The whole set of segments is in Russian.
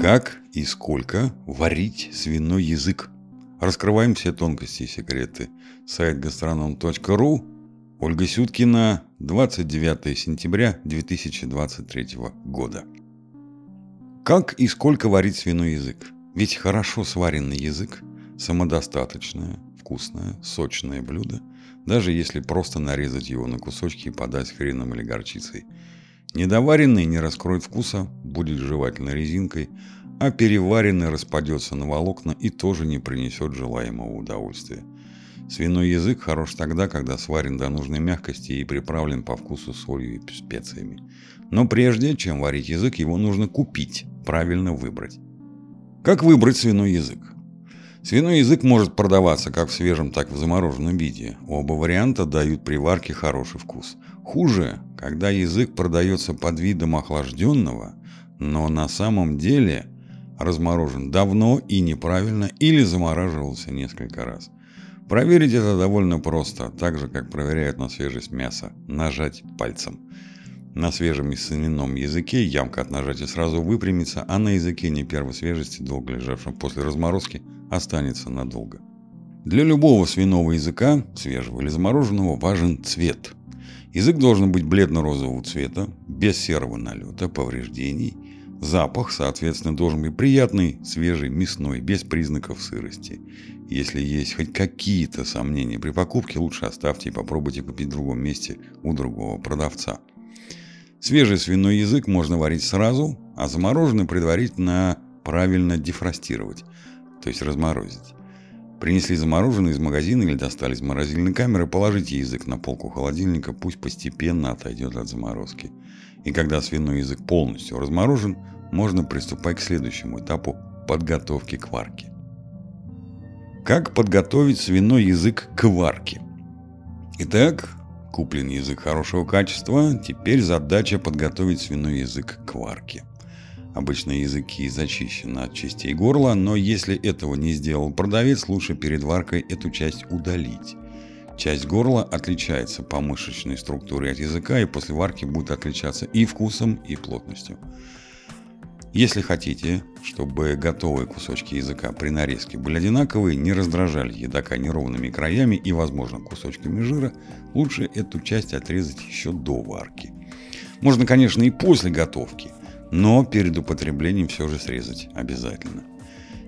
Как и сколько варить свиной язык? Раскрываем все тонкости и секреты. Сайт gastronom.ru Ольга Сюткина, 29 сентября 2023 года. Как и сколько варить свиной язык? Ведь хорошо сваренный язык – самодостаточное, вкусное, сочное блюдо, даже если просто нарезать его на кусочки и подать хреном или горчицей. Недоваренный не раскроет вкуса, будет жевательной резинкой, а переваренный распадется на волокна и тоже не принесет желаемого удовольствия. Свиной язык хорош тогда, когда сварен до нужной мягкости и приправлен по вкусу солью и специями. Но прежде, чем варить язык, его нужно купить, правильно выбрать. Как выбрать свиной язык? Свиной язык может продаваться как в свежем, так и в замороженном виде. Оба варианта дают при варке хороший вкус. Хуже, когда язык продается под видом охлажденного, но на самом деле разморожен давно и неправильно или замораживался несколько раз. Проверить это довольно просто, так же как проверяют на свежесть мяса. Нажать пальцем. На свежем и свином языке ямка от нажатия сразу выпрямится, а на языке не первой свежести, долго лежавшем после разморозки, останется надолго. Для любого свиного языка, свежего или замороженного, важен цвет. Язык должен быть бледно-розового цвета, без серого налета, повреждений. Запах, соответственно, должен быть приятный, свежий, мясной, без признаков сырости. Если есть хоть какие-то сомнения при покупке, лучше оставьте и попробуйте купить в другом месте у другого продавца. Свежий свиной язык можно варить сразу, а замороженный предварительно правильно дефростировать, то есть разморозить. Принесли замороженный из магазина или достали из морозильной камеры, положите язык на полку холодильника, пусть постепенно отойдет от заморозки. И когда свиной язык полностью разморожен, можно приступать к следующему этапу подготовки к варке. Как подготовить свиной язык к варке? Итак, куплен язык хорошего качества, теперь задача подготовить свиной язык к варке. Обычно языки зачищены от частей горла, но если этого не сделал продавец, лучше перед варкой эту часть удалить. Часть горла отличается по мышечной структуре от языка и после варки будет отличаться и вкусом, и плотностью. Если хотите, чтобы готовые кусочки языка при нарезке были одинаковые, не раздражали едока неровными краями и, возможно, кусочками жира, лучше эту часть отрезать еще до варки. Можно, конечно, и после готовки, но перед употреблением все же срезать обязательно.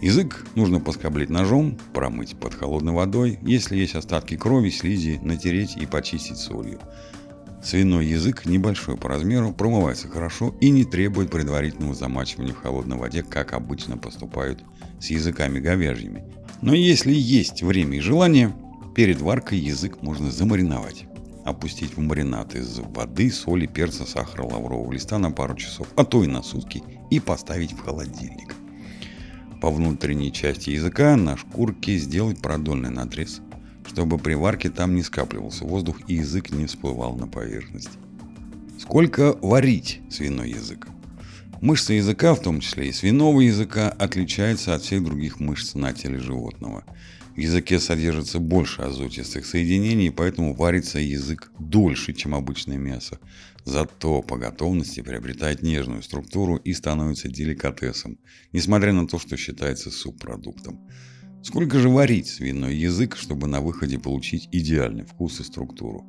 Язык нужно поскоблить ножом, промыть под холодной водой, если есть остатки крови, слизи, натереть и почистить солью. Свиной язык небольшой по размеру, промывается хорошо и не требует предварительного замачивания в холодной воде, как обычно поступают с языками говяжьими. Но если есть время и желание, перед варкой язык можно замариновать. Опустить в маринад из воды, соли, перца, сахара, лаврового листа на пару часов, а то и на сутки, и поставить в холодильник. По внутренней части языка на шкурке сделать продольный надрез – чтобы при варке там не скапливался воздух и язык не всплывал на поверхность. Сколько варить свиной язык? Мышцы языка, в том числе и свиного языка, отличаются от всех других мышц на теле животного. В языке содержится больше азотистых соединений, поэтому варится язык дольше, чем обычное мясо. Зато по готовности приобретает нежную структуру и становится деликатесом, несмотря на то, что считается субпродуктом. Сколько же варить свиной язык, чтобы на выходе получить идеальный вкус и структуру?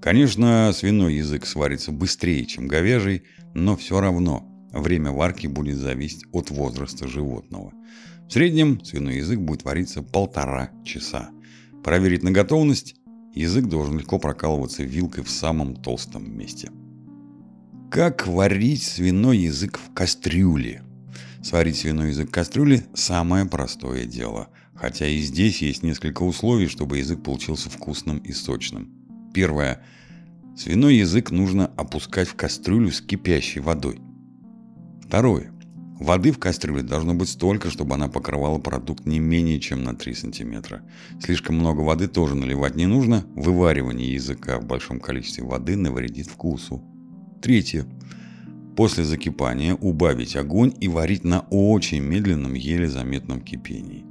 Конечно, свиной язык сварится быстрее, чем говяжий, но все равно время варки будет зависеть от возраста животного. В среднем свиной язык будет вариться полтора часа. Проверить на готовность язык должен легко прокалываться вилкой в самом толстом месте. Как варить свиной язык в кастрюле? Сварить свиной язык в кастрюле – самое простое дело. Хотя и здесь есть несколько условий, чтобы язык получился вкусным и сочным. Первое. Свиной язык нужно опускать в кастрюлю с кипящей водой. Второе. Воды в кастрюле должно быть столько, чтобы она покрывала продукт не менее чем на 3 см. Слишком много воды тоже наливать не нужно. Вываривание языка в большом количестве воды навредит вкусу. Третье. После закипания убавить огонь и варить на очень медленном, еле заметном кипении.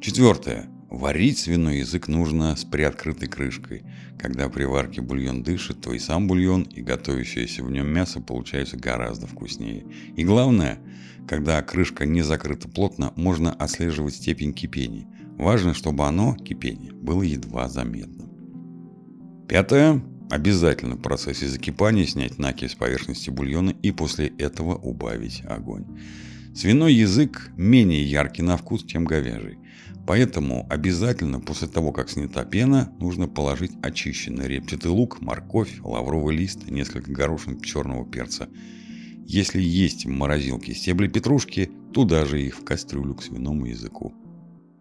Четвертое. Варить свиной язык нужно с приоткрытой крышкой. Когда при варке бульон дышит, то и сам бульон, и готовящееся в нем мясо получаются гораздо вкуснее. И главное, когда крышка не закрыта плотно, можно отслеживать степень кипения. Важно, чтобы оно, кипение, было едва заметным. Пятое. Обязательно в процессе закипания снять накипь с поверхности бульона и после этого убавить огонь. Свиной язык менее яркий на вкус, чем говяжий. Поэтому обязательно после того, как снята пена, нужно положить очищенный репчатый лук, морковь, лавровый лист, несколько горошин черного перца. Если есть в морозилке стебли петрушки, туда же их в кастрюлю к свиному языку.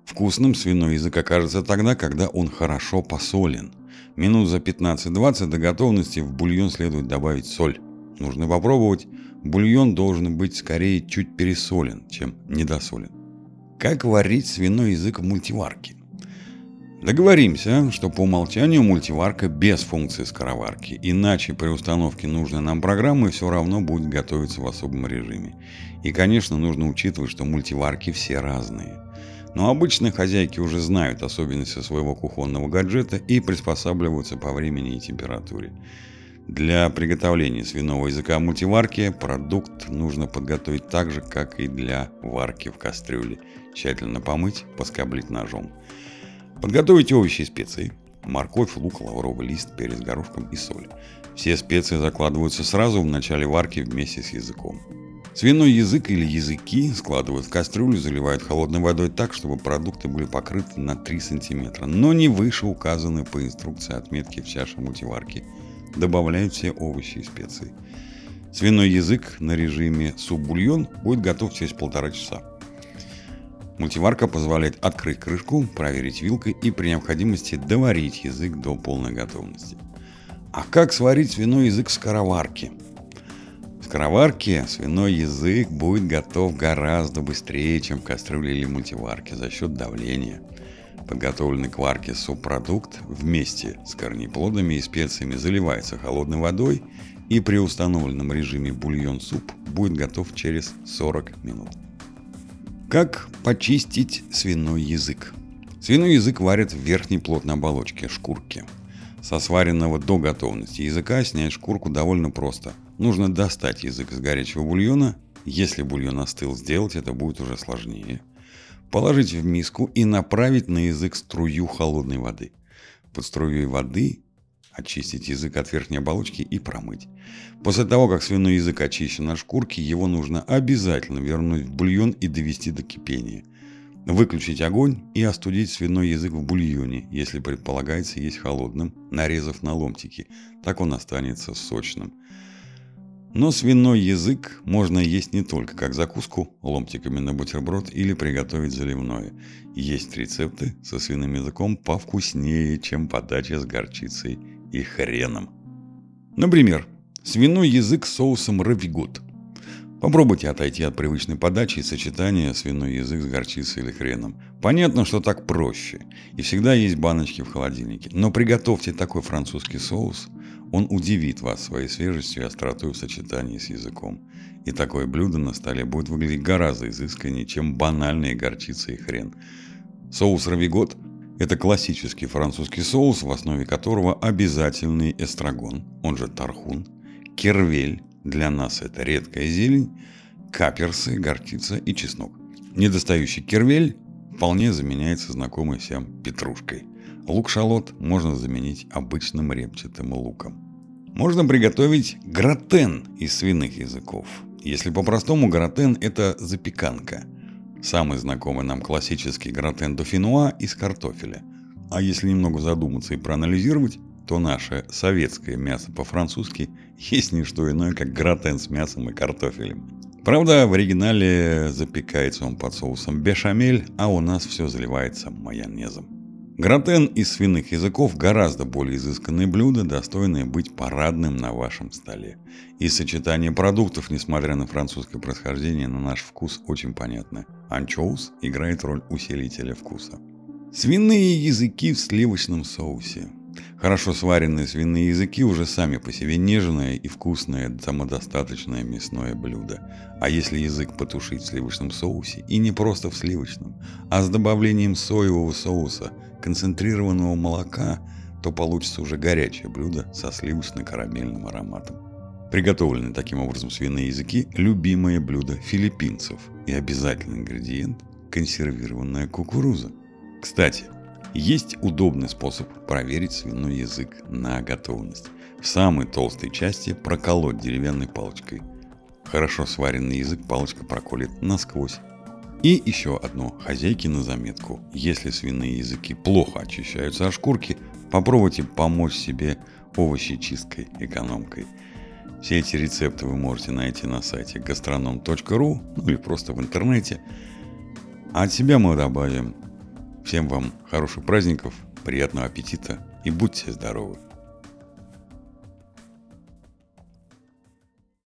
Вкусным свиной язык окажется тогда, когда он хорошо посолен. Минут за 15-20 до готовности в бульон следует добавить соль. Нужно попробовать. Бульон должен быть скорее чуть пересолен, чем недосолен. Как варить свиной язык в мультиварке? Договоримся, что по умолчанию мультиварка без функции скороварки, иначе при установке нужной нам программы все равно будет готовиться в особом режиме. И, конечно, нужно учитывать, что мультиварки все разные. Но обычные хозяйки уже знают особенности своего кухонного гаджета и приспосабливаются по времени и температуре. Для приготовления свиного языка в мультиварке продукт нужно подготовить так же, как и для варки в кастрюле. Тщательно помыть, поскоблить ножом. Подготовить овощи и специи. Морковь, лук, лавровый лист, перец горошком и соль. Все специи закладываются сразу в начале варки вместе с языком. Свиной язык или языки складывают в кастрюлю, заливают холодной водой так, чтобы продукты были покрыты на 3 см, но не выше указанной по инструкции отметки в чаше мультиварки – добавляют все овощи и специи. Свиной язык на режиме суп-бульон будет готов через полтора часа. Мультиварка позволяет открыть крышку, проверить вилкой и при необходимости доварить язык до полной готовности. А как сварить свиной язык в скороварке? В скороварке свиной язык будет готов гораздо быстрее, чем в кастрюле или мультиварке за счет давления – Подготовленный к варке субпродукт вместе с корнеплодами и специями заливается холодной водой и при установленном режиме бульон-суп будет готов через 40 минут. Как почистить свиной язык? Свиной язык варят в верхней плотной оболочке – шкурке. Со сваренного до готовности языка снять шкурку довольно просто. Нужно достать язык из горячего бульона. Если бульон остыл, сделать это будет уже сложнее – Положить в миску и направить на язык струю холодной воды. Под струей воды очистить язык от верхней оболочки и промыть. После того, как свиной язык очищен от шкурки, его нужно обязательно вернуть в бульон и довести до кипения. Выключить огонь и остудить свиной язык в бульоне, если предполагается есть холодным, нарезав на ломтики. Так он останется сочным. Но свиной язык можно есть не только как закуску, ломтиками на бутерброд или приготовить заливное. Есть рецепты со свиным языком повкуснее, чем подача с горчицей и хреном. Например, свиной язык с соусом равигот. Попробуйте отойти от привычной подачи и сочетания свиной язык с горчицей или хреном. Понятно, что так проще. И всегда есть баночки в холодильнике. Но приготовьте такой французский соус – он удивит вас своей свежестью и остротой в сочетании с языком. И такое блюдо на столе будет выглядеть гораздо изысканнее, чем банальные горчицы и хрен. Соус равигот – это классический французский соус, в основе которого обязательный эстрагон, он же тархун, кервель, для нас это редкая зелень, каперсы, горчица и чеснок. Недостающий кервель вполне заменяется знакомой всем петрушкой. Лук-шалот можно заменить обычным репчатым луком. Можно приготовить гратен из свиных языков. Если по-простому, гратен – это запеканка. Самый знакомый нам классический гратен дофинуа из картофеля. А если немного задуматься и проанализировать, то наше советское мясо по-французски есть не что иное, как гратен с мясом и картофелем. Правда, в оригинале запекается он под соусом бешамель, а у нас все заливается майонезом. Гратен из свиных языков гораздо более изысканное блюдо, достойное быть парадным на вашем столе. И сочетание продуктов, несмотря на французское происхождение, на наш вкус очень понятно. Анчоус играет роль усилителя вкуса. Свиные языки в сливочном соусе. Хорошо сваренные свиные языки уже сами по себе нежное и вкусное самодостаточное мясное блюдо. А если язык потушить в сливочном соусе, и не просто в сливочном, а с добавлением соевого соуса, концентрированного молока, то получится уже горячее блюдо со сливочно-карамельным ароматом. Приготовленные таким образом свиные языки – любимое блюдо филиппинцев и обязательный ингредиент – консервированная кукуруза. Кстати, есть удобный способ проверить свиной язык на готовность. В самой толстой части проколоть деревянной палочкой. Хорошо сваренный язык палочка проколет насквозь. И еще одно хозяйки на заметку. Если свиные языки плохо очищаются от шкурки, попробуйте помочь себе овощи чисткой экономкой. Все эти рецепты вы можете найти на сайте gastronom.ru ну или просто в интернете. А от себя мы добавим Всем вам хороших праздников, приятного аппетита и будьте здоровы!